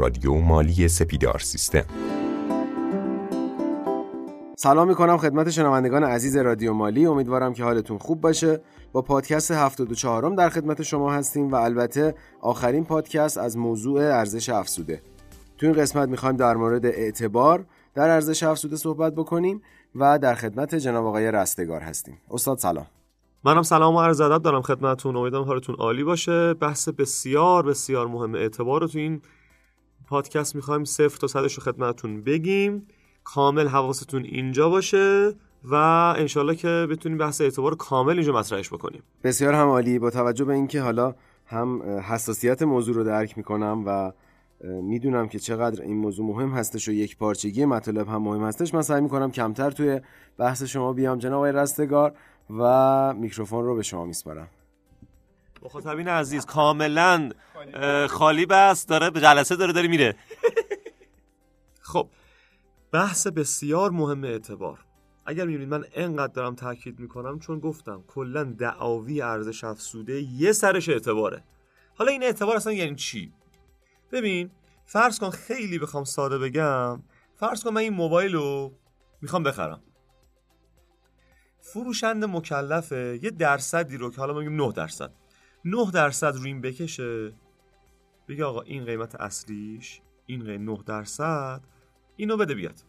رادیو مالی سپیدار سیستم. سلام می‌کنم خدمت شنوندگان عزیز رادیو مالی. امیدوارم که حالتون خوب باشه. با پادکست 74 در خدمت شما هستیم و البته آخرین پادکست از موضوع ارزش افزوده. تو این قسمت می‌خوایم در مورد اعتبار در ارزش افزوده صحبت بکنیم و در خدمت جناب آقای رستگار هستیم. استاد سلام. منم سلام و عرض ادب دارم خدمتتون. امیدوارم حالتون عالی باشه. بحث بسیار بسیار مهم اعتبار رو تو این پادکست می‌خوایم صفر تا صدش رو خدمتتون بگیم. کامل حواستون اینجا باشه و انشالله که بتونیم بحث اعتبار کامل اینجا مطرحش بکنیم. بسیار هم عالی با توجه به اینکه حالا هم حساسیت موضوع رو درک می‌کنم و می‌دونم که چقدر این موضوع مهم هستش و یک پارچگی مطالب هم مهم هستش من سعی می‌کنم کمتر توی بحث شما بیام. جناب رستگار و میکروفون رو به شما میسپارم. مخاطبین عزیز کاملا خالی بس داره به جلسه داره داره میره. خب بحث بسیار مهم اعتبار. اگر می‌بینید من انقدر دارم تاکید می‌کنم چون گفتم کلا دعاوی ارزش افزوده یه سرش اعتباره. حالا این اعتبار اصلا یعنی چی؟ ببین فرض کن خیلی بخوام ساده بگم فرض کن من این موبایل رو می‌خوام بخرم. فروشنده مکلفه یه درصدی رو که حالا میگیم 9 درصد. 9 درصد این بکشه. بگه آقا این قیمت اصلیش این قیمت 9 درصد اینو بده بیاد.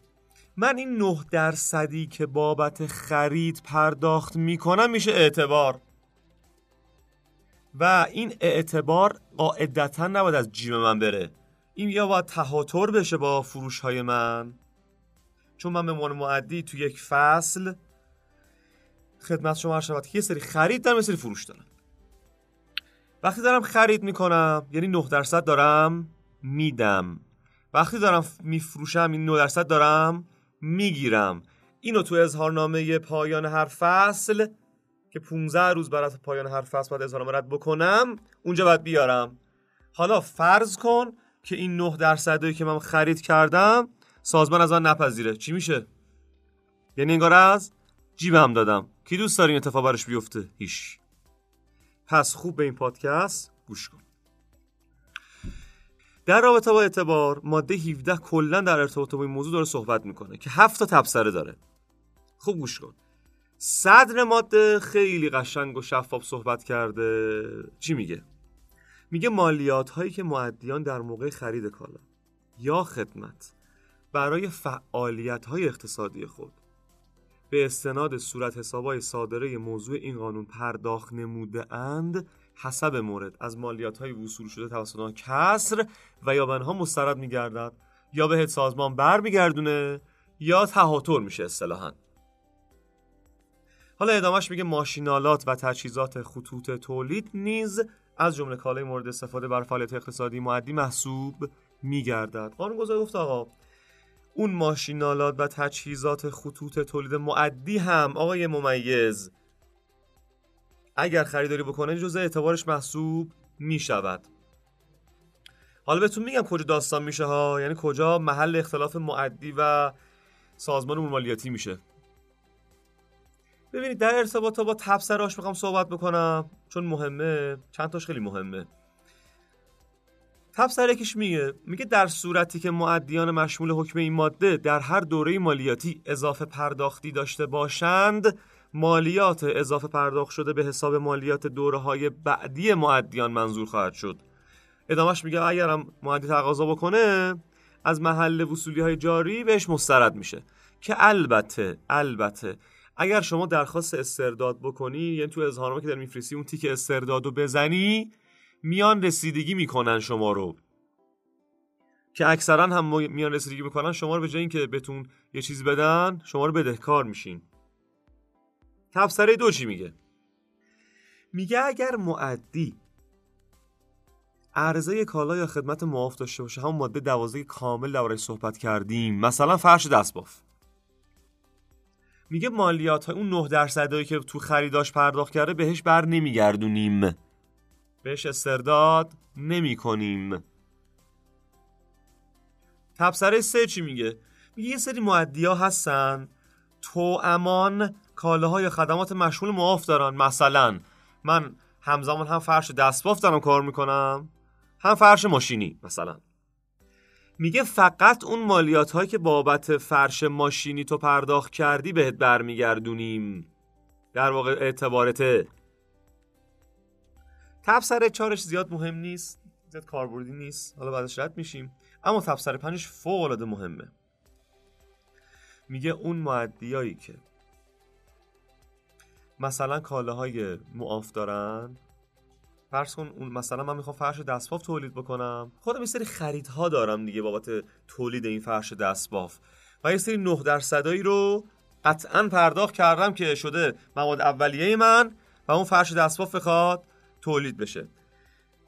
من این 9 درصدی که بابت خرید پرداخت می‌کنم میشه اعتبار. و این اعتبار قاعدتا نباید از جیب من بره. این یا باید تهاتر بشه با فروش های من. چون من به عنوان معدی تو یک فصل خدمت شما شود که یه سری خرید دارم یه سری فروش دارم. وقتی دارم خرید می‌کنم یعنی 9 درصد دارم میدم. وقتی دارم میفروشم این 9 درصد دارم می‌گیرم. اینو تو اظهارنامه پایان هر فصل که 15 روز برای پایان هر فصل باید اظهارنامه رد بکنم اونجا باید بیارم. حالا فرض کن که این 9 درصدی که من خرید کردم سازمان از من نپذیره. چی میشه؟ یعنی انگار از جیبم دادم. کی دوست داره این اتفاق براش بیفته؟ هیچ. پس خوب به این پادکست گوش کن. در رابطه با اعتبار ماده 17 کلا در ارتباط با این موضوع داره صحبت می‌کنه که هفت تا تبصره داره. خوب گوش کن. صدر ماده خیلی قشنگ و شفاف صحبت کرده. چی میگه؟ میگه مالیات هایی که معدیان در موقع خرید کالا یا خدمت برای فعالیت های اقتصادی خود به استناد صورت حسابای صادره موضوع این قانون پرداخت نموده اند حسب مورد. از مالیات های وصول شده توسط آن کسر و یا بنها مسترد میگردد یا بهت سازمان برمیگردونه یا تهاتر میشه اصطلاحا. حالا ادامهش میگه ماشینالات و تجهیزات خطوط تولید نیز از جمله کالای مورد استفاده بر فعالیت اقتصادی معدی محسوب میگردد. قانونگذار گفت آقا اون ماشینالات و تجهیزات خطوط تولید معدی هم آقای ممیز اگر خریداری بکنه جزء اعتبارش محسوب می شود حالا بهتون میگم کجا داستان میشه ها یعنی کجا محل اختلاف معدی و سازمان مالیاتی میشه. ببینید در ارتباط با تبصراش می‌خوام صحبت بکنم چون مهمه چند تاش خیلی مهمه. تبصره یکیش میگه. میگه در صورتی که معدیان مشمول حکم این ماده در هر دوره مالیاتی اضافه پرداختی داشته باشند مالیات اضافه پرداخت شده به حساب مالیات دوره های بعدی معدیان منظور خواهد شد. ادامهش میگه اگرم معدی تقاضا بکنه از محل وصولی های جاری بهش مسترد میشه. که البته البته اگر شما درخواست استرداد بکنی یعنی تو اظهارنامه که در میفرستی اون تیک استردادو بزنی میان رسیدگی می‌کنن شما رو. که اکثرا هم میان رسیدگی می‌کنن شما رو به جای اینکه بهتون یه چیزی بدن شما رو بدهکار میشین. تبصره دو چی میگه؟ میگه اگر معدی عرضه کالا یا خدمت معاف داشته باشه همون ماده دوازده کامل دربارش صحبت کردیم مثلا فرش دستباف. میگه مالیات های اون 9 درصدی که تو خریداش پرداخت کرده بهش بر نمیگردونیم. بهش استرداد نمی کنیم. تبصره سه چی میگه؟ میگه یه سری معدی ها هستن. تو امان کالاهای خدمات مشمول معاف دارن. مثلا من همزمان هم فرش دستباف دارم کار می‌کنم. هم فرش ماشینی مثلا. میگه فقط اون مالیات هایی که بابت فرش ماشینی تو پرداخت کردی بهت برمیگردونیم. در واقع اعتبارته تبصره چارش زیاد مهم نیست زیاد کاربردی نیست حالا بعدش رد میشیم. اما تبصره پنجش فوق العاده مهمه. میگه اون معدیایی که مثلا کالاهای معاف دارن فرض کن اون مثلا من می‌خوام فرش دستباف تولید بکنم. خودم یه سری خریدها دارم دیگه بابت تولید این فرش دستباف. و یه سری 9 درصدایی رو قطعا پرداخت کردم که شده مواد اولیه من و اون فرش دستباف بخواد تولید بشه.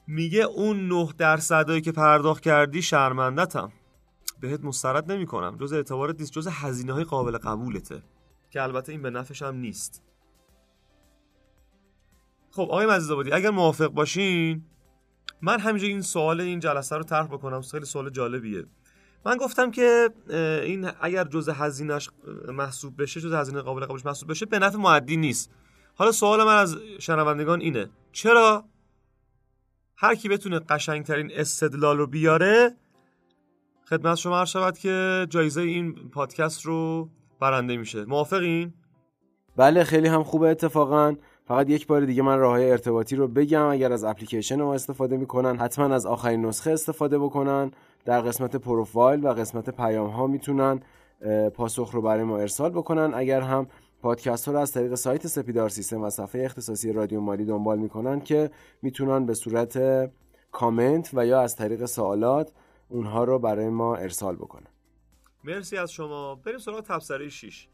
میگه اون 9 درصدایی که پرداخت کردی شرمندتم. بهت مسترد نمی کنم جز اعتبارت نیست جز هزینه های قابل قبولته که البته این به نفعش هم نیست. خب آقای مزیزآبادی اگر موافق باشین من همینجا این سوال این جلسه رو طرح بکنم. خیلی سوال جالبیه. من گفتم که این اگر جزء هزینهش محسوب بشه جزء هزینه قابل قبولش محسوب بشه به نفع معدی نیست. حالا سوال من از شنوندگان اینه. چرا هر کی بتونه قشنگترین استدلال رو بیاره خدمت شما عرض شود که جایزه این پادکست رو برنده میشه. موافقین؟ بله خیلی هم خوبه اتفاقا. فقط یک بار دیگه من راه ارتباطی رو بگم. اگر از اپلیکیشن ما استفاده می‌کنن حتما از آخرین نسخه استفاده بکنن. در قسمت پروفایل و قسمت پیام ها می‌تونن پاسخ رو برای ما ارسال بکنن. اگر هم پادکست ها رو از طریق سایت سپیدار سیستم و صفحه اختصاصی رادیو مالی دنبال می‌کنن که می‌تونن به صورت کامنت و یا از طریق سوالات اونها رو برای ما ارسال بکنن. مرسی از شما. بریم سراغ تبصره 6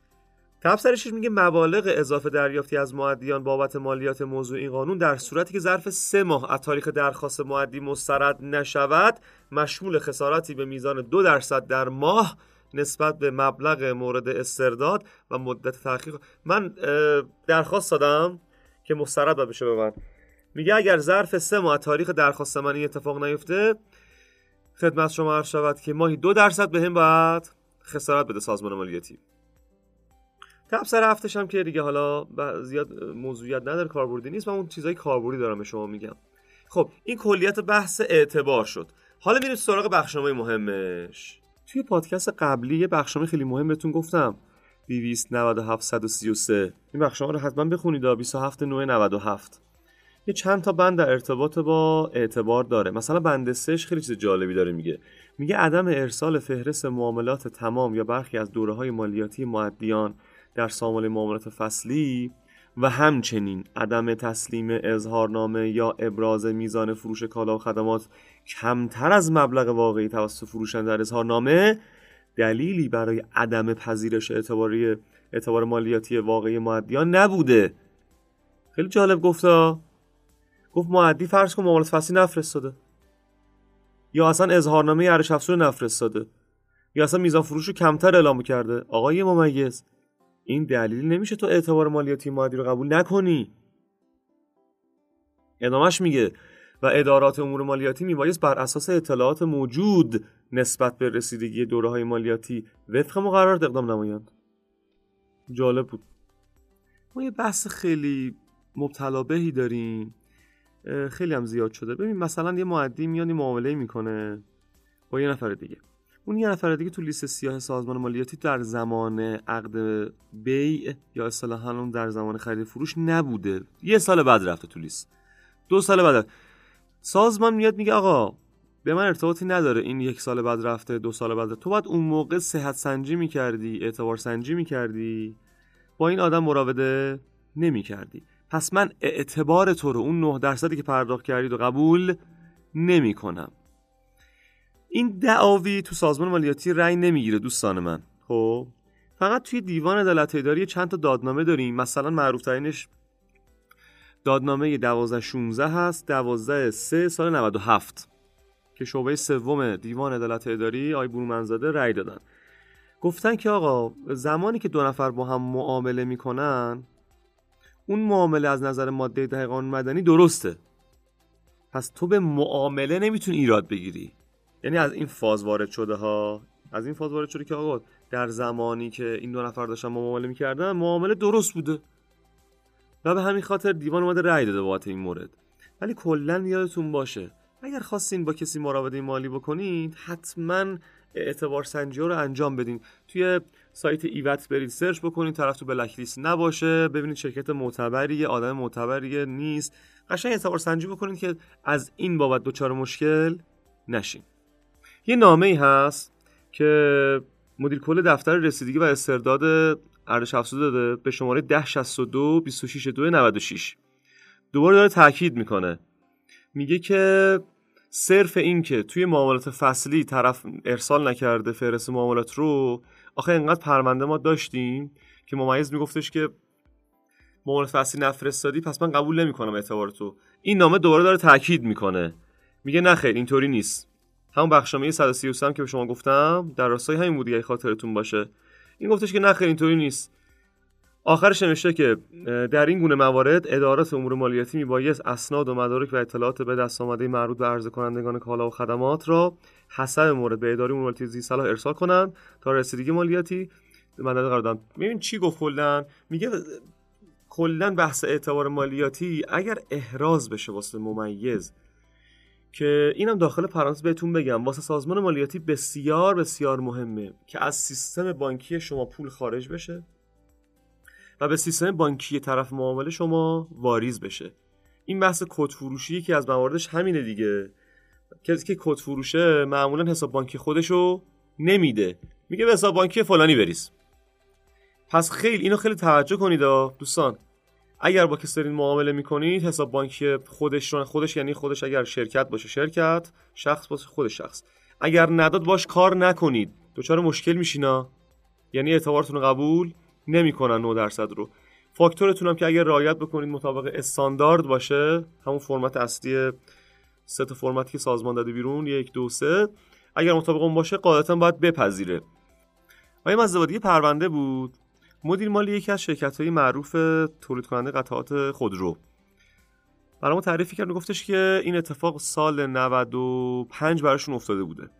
تبصره 6 میگه مبالغ اضافه دریافتی از معدیان بابت مالیات موضوع این قانون در صورتی که ظرف سه ماه از تاریخ درخواست معدی مسترد نشود مشمول خساراتی به میزان دو درصد در ماه نسبت به مبلغ مورد استرداد و مدت تحقیق. من درخواست دادم که مسترد بشه به من. میگه اگر ظرف سه ماه تاریخ درخواست من این اتفاق نیفته خدمت شما عرض شود که ماهی دو درصد به هم باید خسارت بده سازمان مالیاتی تبصره هفتش هم که دیگه حالا زیاد موضوعیت نداره کاربردی نیست و اون چیزای کاربردی دارم به شما میگم. خب این کلیت بحث اعتبار شد. حالا میریم سراغ بخشنامه مهمش. توی پادکست قبلی یه بخشنامه خیلی مهم بهتون گفتم. 29733 این بخشنامه رو حتما بخونید 27 97 یه چند تا بند در ارتباط با اعتبار داره. مثلا بند سش خیلی چیز جالبی داره میگه. میگه عدم ارسال فهرست معاملات تمام یا برخی از دوره های مالیاتی معدیان در سامانه معاملات فصلی و همچنین عدم تسلیم اظهارنامه یا ابراز میزان فروش کالا و خدمات کمتر از مبلغ واقعی توسط فروشنده در اظهارنامه دلیلی برای عدم پذیرش اعتباری اعتبار مالیاتی واقعی معدیان نبوده. خیلی جالب گفتا گفت معدی فرض کن معاملات فصلی نفرستاده. یا اصلا اظهارنامه ارش افزون نفرستاده. یا اصلا میزان فروش رو کمتر اعلام کرده. آقای ممیز این دلیل نمیشه تو اعتبار مالیاتی معدی رو قبول نکنی. ادامش میگه و ادارات امور مالیاتی میبایست بر اساس اطلاعات موجود نسبت به رسیدگی دوره های مالیاتی وفق مقررات اقدام نمایند. جالب بود. ما یه بحث خیلی مبتلا بهی داریم. خیلی هم زیاد شده. ببین مثلا یه معدی میاد معامله می‌کنه با یه نفر دیگه. اون یه نفر دیگه تو لیست سیاه سازمان مالیاتی در زمان عقد بیع یا اصطلاحا اون در زمان خرید فروش نبوده. یه سال بعد رفته تو لیست. دو سال بعد. سازمان میاد میگه آقا به من ارتباطی نداره. این یک سال بعد رفته دو سال بعد. تو باید اون موقع صحت سنجی می‌کردی اعتبار سنجی می‌کردی. با این آدم مراوده نمی‌کردی. پس من اعتبار تو رو اون 9 درصدی که پرداخت کردید و قبول نمی کنم این دعاوی تو سازمان مالیاتی رأی نمی‌گیره دوستان من. خب؟ فقط توی دیوان عدالت اداری چند تا دادنامه داریم. مثلا معروف ترینش دادنامه 1216 هست 12 3 سال 97 که شعبه سوم دیوان عدالت اداری آی برومنزاده رأی دادن. گفتن که آقا زمانی که دو نفر با هم معامله می‌کنن اون معامله از نظر ماده ده قانون مدنی درسته. پس تو به معامله نمی‌تونی ایراد بگیری. یعنی از این فاز وارد شده ها از این فاز وارد شده که آقا در زمانی که این دو نفر داشتن معامله می‌کردن معامله درست بوده. و به همین خاطر دیوان اومده رأی داده بابت این مورد. ولی کلا یادتون باشه اگر خواستین با کسی مراوده مالی بکنید حتما اعتبار سنجی رو انجام بدین. توی سایت ایوت برید سرچ بکنید طرف تو بلک لیست نباشه ببینید شرکت معتبریه آدم معتبریه نیست. قشنگ اعتبار سنجی بکنید که از این بابت دچار مشکل نشین. یه نامه ای هست که مدیر کل دفتر رسیدگی و استرداد ارزش افزوده داده به شماره 1062 26 96 دوباره داره تاکید می‌کنه. میگه که صرف این که توی معاملات فصلی طرف ارسال نکرده فهرست معاملات رو آخه انقدر پرونده ما داشتیم که ممیز میگفتش که معاملات فصلی نفرستادی پس من قبول نمی‌کنم اعتبار تو. این نامه دوباره داره تاکید می‌کنه. میگه نه خیر اینطوری نیست. همون بخشنامه 133 که به شما گفتم در راستای همین بود خاطرتون باشه. این گفتش که نه خیر اینطوری نیست. آخرش نوشته که در این گونه موارد ادارات امور مالیاتی میبایست اسناد و مدارک و اطلاعات به دست آمده مربوط به عرضه کنندگان کالا و خدمات را حسب مورد به اداره امور مالیاتی صلاح ارسال کنند تا رسیدگی مالیاتی. مدد قرار دادن ببین چی گفت میگه کلا بحث اعتبار مالیاتی اگر احراز بشه واسه ممیز که اینم داخل پرانتز بهتون بگم. واسه سازمان مالیاتی بسیار بسیار مهمه که از سیستم بانکی شما پول خارج بشه و به سیستم بانکی طرف معامله شما واریز بشه. این بحث کد فروشی که از مواردش همینه دیگه. کسی که کد فروشه معمولا حساب بانکی خودشو نمیده. میگه به حساب بانکی فلانی بریز. پس خیلی اینو خیلی توجه کنید دوستان. اگر با کسی دارین معامله می‌کنید حساب بانکی خودش رو خودش یعنی خودش اگر شرکت باشه شرکت شخص باشه خود شخص. اگر نداد باش کار نکنید. دچار مشکل میشینا یعنی اعتبارتون رو قبول نمی‌کنن 9 درصد رو. فاکتورتون هم که اگر رعایت بکنید مطابق استاندارد باشه همون فرمت اصلی سه تا فرمتی که سازمان داده بیرون یک دو سه. اگر مطابق اون باشه قاعدتا باید بپذیره. و این پرونده بود. مدیر مالی یکی از شرکت های معروف تولید کننده قطعات خودرو. برای تعریفی کرد گفتش که این اتفاق سال 95 براشون افتاده بوده.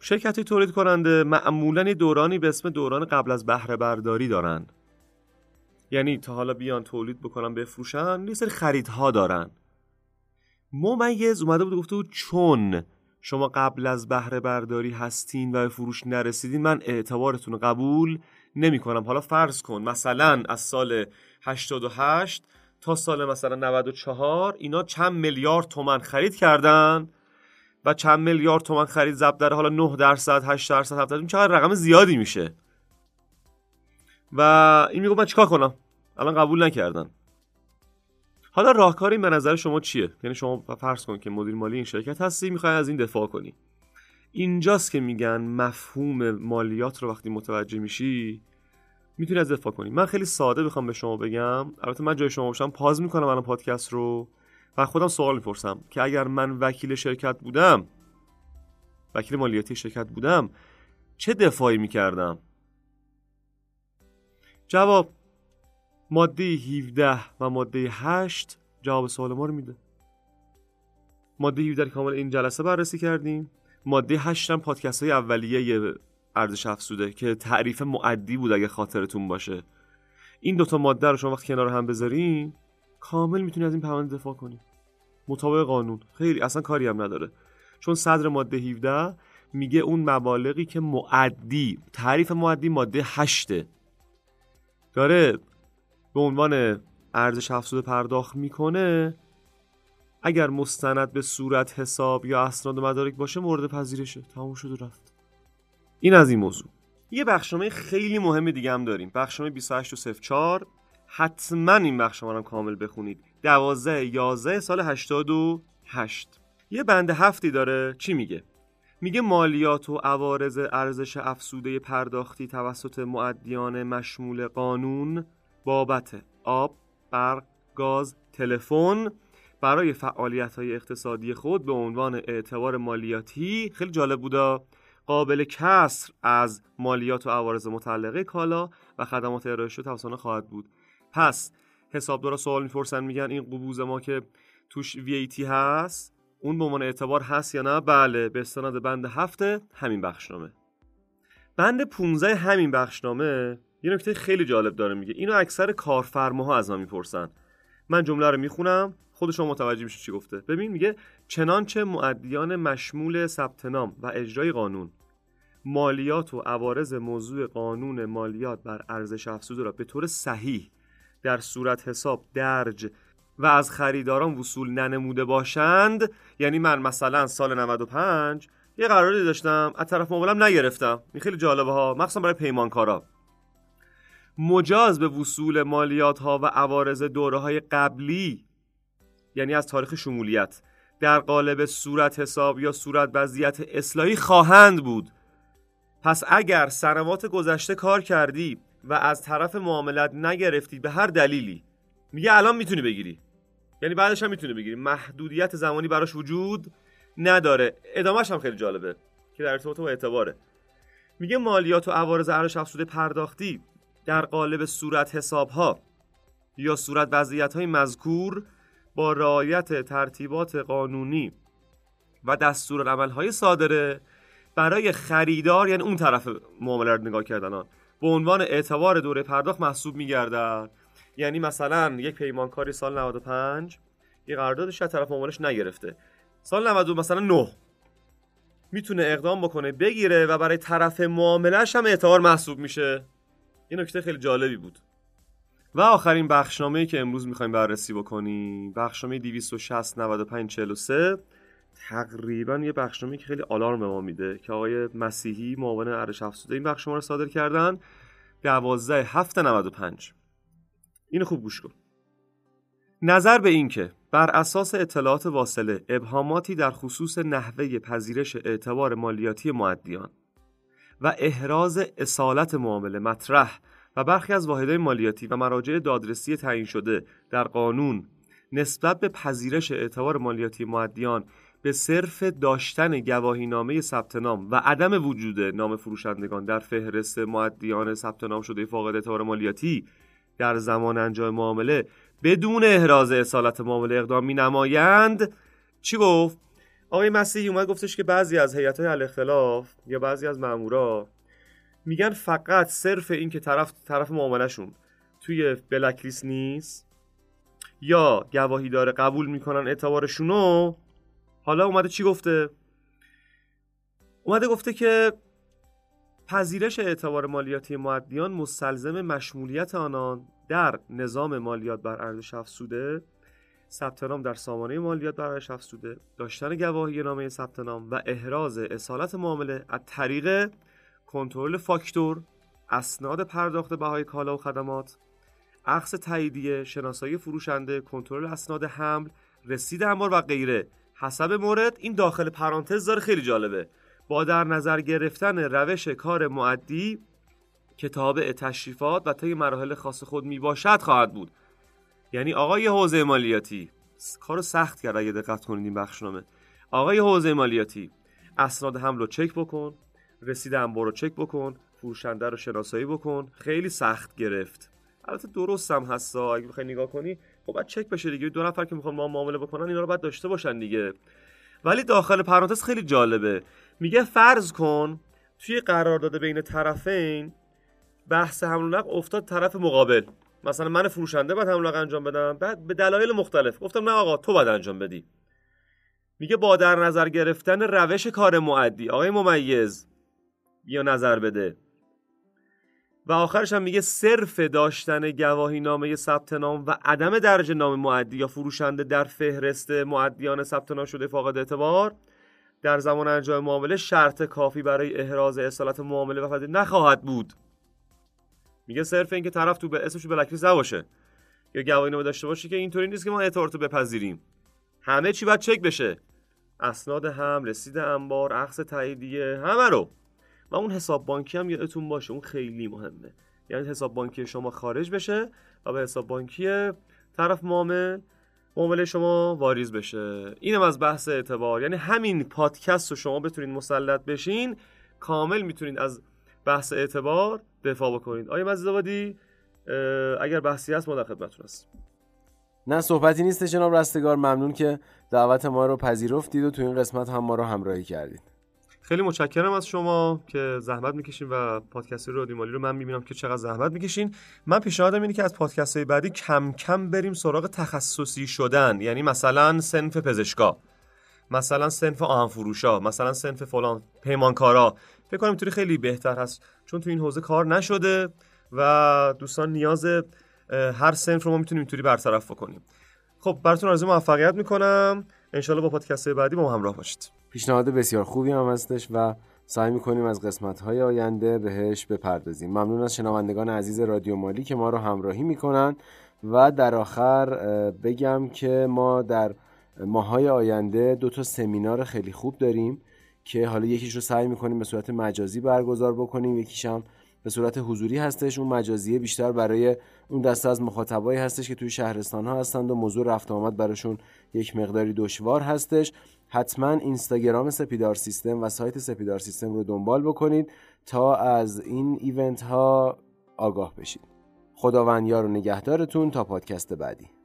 شرکت تولید کننده معمولا دورانی به اسم دوران قبل از بهره برداری دارن. یعنی تا حالا بیان تولید بکنن بفروشن یه سری خریدها دارن. ممیز اومده بود گفته بود چون شما قبل از بهره برداری هستین و فروش نرسیدین من اعتبارتون قبول نمی کنم حالا فرض کن مثلا از سال 88 تا سال مثلا 94 اینا چند میلیارد تومن خرید کردن و چند میلیارد تومن خرید ضبط داره حالا 9 درصد 8 درصد 7 درصد چقدر رقم زیادی میشه؟ و این میگه من چیکار کنم؟ الان قبول نکردن. حالا راهکار این به نظر شما چیه؟ یعنی شما فرض کن که مدیر مالی این شرکت هستی می‌خوای از این دفاع کنی. اینجاست که میگن مفهوم مالیات رو وقتی متوجه میشی می‌تونی از دفاع کنی. من خیلی ساده بخوام به شما بگم. البته من جای شما باشم پاز می‌کنم الان پادکست رو و خودم سوال می‌پرسم که اگر من وکیل شرکت بودم وکیل مالیاتی شرکت بودم چه دفاعی می‌کردم؟ جواب ماده 17 و ماده 8 جواب سوال ما رو میده. ماده 17 کامل این جلسه بررسی کردیم. ماده 8 هم پادکست های اولیه ارزش افزوده که تعریف معدی بود اگه خاطرتون باشه. این دوتا ماده رو شما وقتی کنار هم بذارین کامل می‌تونی از این پرونده دفاع کنی مطابق قانون. خیلی اصلا کاری هم نداره. چون صدر ماده 17 میگه اون مبالغی که معدی تعریف معدی ماده 8 داره به عنوان ارزش افزوده پرداخت می‌کنه اگر مستند به صورت حساب یا اسناد مدارک باشه مورد پذیرشه. تموم شد و رفت. این از این موضوع. یه بخشنامه خیلی مهم دیگه هم داریم. بخشنامه 28 و 04 حتما این بخشنامه رو کامل بخونید. 12 11 سال 88 یه بند هفتی داره. چی میگه؟ میگه مالیات و عوارض ارزش افسوده پرداختی توسط معدیان مشمول قانون بابت آب، برق، گاز، تلفن. برای فعالیت های اقتصادی خود به عنوان اعتبار مالیاتی خیلی جالب بودا. قابل کسر از مالیات و عوارض متعلقه کالا و خدمات ارائه شده توسط خواهد بود. پس حسابدارا سوال می‌پرسن میگن این قبوز ما که توش VAT هست اون به عنوان اعتبار هست یا نه؟ بله به استناد بند هفته همین بخشنامه. بند 15 همین بخشنامه یه نکته خیلی جالب داره میگه اینو اکثر کارفرماها از ما می‌پرسن. من جمله رو می‌خونم خود شما متوجه میشه چی گفته. ببین میگه چنانچه معدیان مشمول ثبت نام و اجرای قانون مالیات و عوارض موضوع قانون مالیات بر ارزش افزوده را به طور صحیح در صورت حساب درج و از خریداران وصول ننموده باشند یعنی من مثلا سال 95 یه قراردادی داشتم از طرف معاملم نگرفتم. این خیلی جالبه ها. مخصوصا برای پیمانکارا. مجاز به وصول مالیات ها و عوارض دوره های قبلی یعنی از تاریخ شمولیت در قالب صورت حساب یا صورت وضعیت اصلاحی خواهند بود. پس اگر سنوات گذشته کار کردی و از طرف معاملت نگرفتی به هر دلیلی میگه الان می‌تونی بگیری. یعنی بعدش هم می‌تونی بگیری. محدودیت زمانی براش وجود نداره. ادامهش هم خیلی جالبه که در ارتباط با اعتباره. میگه مالیات و عوارض ارزش افزوده پرداختی در قالب صورت حساب ها یا صورت وضعیت های مذکور با رعایت ترتیبات قانونی و دستور عمل های صادره برای خریدار یعنی اون طرف معامله رو نگاه کردن به عنوان اعتبار دوره پرداخت محسوب میگردن. یعنی مثلا یک پیمانکاری سال 95 یه قراردادش از طرف معاملش نگرفته. سال 92 مثلا 9 می‌تونه اقدام بکنه بگیره و برای طرف معاملش هم اعتبار محسوب میشه. این نکته خیلی جالبی بود. و آخرین بخشنامه که امروز می‌خوایم بررسی بکنیم بخشنامه 260 95 43 تقریبا یه بخشنامه که خیلی آلارم به ما میده که آقای مسیحی معاون ارش افزوده این بخش رو صادر کردن. 12 7 95 اینو خوب گوش کن. نظر به اینکه بر اساس اطلاعات واصله ابهاماتی در خصوص نحوه پذیرش اعتبار مالیاتی معدیان و احراز اصالت معامله مطرح و برخی از واحدهای مالیاتی و مراجع دادرسی تعیین شده در قانون نسبت به پذیرش اعتبار مالیاتی معدیان به صرف داشتن گواهینامه ثبت نام و عدم وجود نام فروشندگان در فهرست معدیان ثبت نام شده فاقد اعتبار مالیاتی در زمان انجام معامله بدون احراز اصالت معامله اقدام می نمایند چی گفت؟ آقای مسیحی اومد گفتش که بعضی از هیئت های الاختلاف یا بعضی از مامورا میگن فقط صرف این که طرف طرف معاملهشون توی بلک لیست نیست یا گواهی داره قبول می‌کنن اعتبارشونو حالا اومده چی گفته؟ اومده گفته که پذیرش اعتبار مالیاتی معدیان مستلزم مشمولیت آنان در نظام مالیات بر ارزش افزوده ثبت نام در سامانه مالیات بر ارزش افزوده. داشتن گواهی نامه ثبت نام و احراز اصالت معامله از طریق کنترل فاکتور اسناد پرداخت بهای کالا و خدمات عکس تاییدیه شناسایی فروشنده کنترل اسناد حمل رسید انبار و غیره. حسب مورد این داخل پرانتز داره خیلی جالبه. با در نظر گرفتن روش کار معدی که تابع تشریفات و طی مراحل خاص خود می باشد خواهد بود. یعنی آقای حوزه مالیاتی. کارو سخت کرد اگه دقت کنید این بخشنامه. آقای حوزه مالیاتی اسناد حمل رو چک بکن رسید انبار رو چک بکن فروشنده رو شناسایی بکن. خیلی سخت گرفت. البته درست هم هستا اگه بخوای نگاه کنی خب باید چک بشه دیگه. دو نفر که می‌خوان ما معامله بکنن اینا رو باید داشته باشن دیگه. ولی داخل پرانتز خیلی جالبه. میگه فرض کن توی قرارداد بین طرفین بحث حمل و نقل افتاد طرف مقابل. مثلا من فروشنده باید حمل انجام بدم؟ بعد به دلایل مختلف. گفتم نه آقا تو باید انجام بدی. میگه با در نظر گرفتن روش کار معدی آقای ممیز بیا نظر بده. و آخرش هم میگه صرف داشتن گواهی نامه ثبت نام و عدم درج نام معدی یا فروشنده در فهرست معدیان ثبت نام شده فاقد اعتبار در زمان انجام معامله شرط کافی برای احراز اصالت معامله و نخواهد بود. میگه صرف اینکه طرف تو به اسمش بلکلیست نباشه. یا گواهی نامه داشته باشه که اینطوری نیست که ما اعتبارتو بپذیریم. همه چی باید چک بشه. اسناد هم رسید انبار عکس تاییدیه همه رو. و اون حساب بانکی هم یادتون باشه اون خیلی مهمه. یعنی حساب بانکی شما خارج بشه و به حساب بانکی طرف معامل معامله شما واریز بشه. اینم از بحث اعتبار. یعنی همین پادکست رو شما بتونید مسلط بشین. کامل می‌تونید از بحث اعتبار دفاع بکنید. آیا مزید اگر بحثی هست ما در خدمتتون هست نه صحبتی نیست جناب رستگار. ممنون که دعوت ما رو پذیرفتید و تو این قسمت هم ما رو همراهی کردید. خیلی متشکرم از شما که زحمت می‌کشین و پادکست رادیو مالی رو من می‌بینم که چقدر زحمت می‌کشین. من پیشنهادم اینه که از پادکست های بعدی کم کم بریم سراغ تخصصی شدن. یعنی مثلا سنف پزشکا مثلا سنف آهن فروشا مثلا سنف فلان پیمانکارا. فکر کنم اینطوری خیلی بهتر هست چون تو این حوزه کار نشده و دوستان نیاز هر سنف رو ما می‌تونیم اینطوری برطرف بکنیم. خب براتون آرزو موفقیت می‌کنم. انشالله با پادکست بعدی با ما همراه باشید. پیشنهاد بسیار خوبی هم هستش و سعی می‌کنیم از قسمت های آینده بهش بپردازیم. ممنون از شنوندگان عزیز رادیو مالی که ما رو همراهی می‌کنن. و در آخر بگم که ما در ماهای آینده دو تا سمینار خیلی خوب داریم. که حالا یکیش رو سعی می‌کنیم به صورت مجازی برگزار بکنیم یکیش هم به صورت حضوری هستش. اون مجازیه بیشتر برای اون دسته از مخاطبایی هستش که توی شهرستان ها هستند و موضوع رفت آمد براشون یک مقداری دشوار هستش. حتما اینستاگرام سپیدار سیستم و سایت سپیدار سیستم رو دنبال بکنید تا از این ایونت ها آگاه بشید. خداوند یار و نگهدارتون تا پادکست بعدی.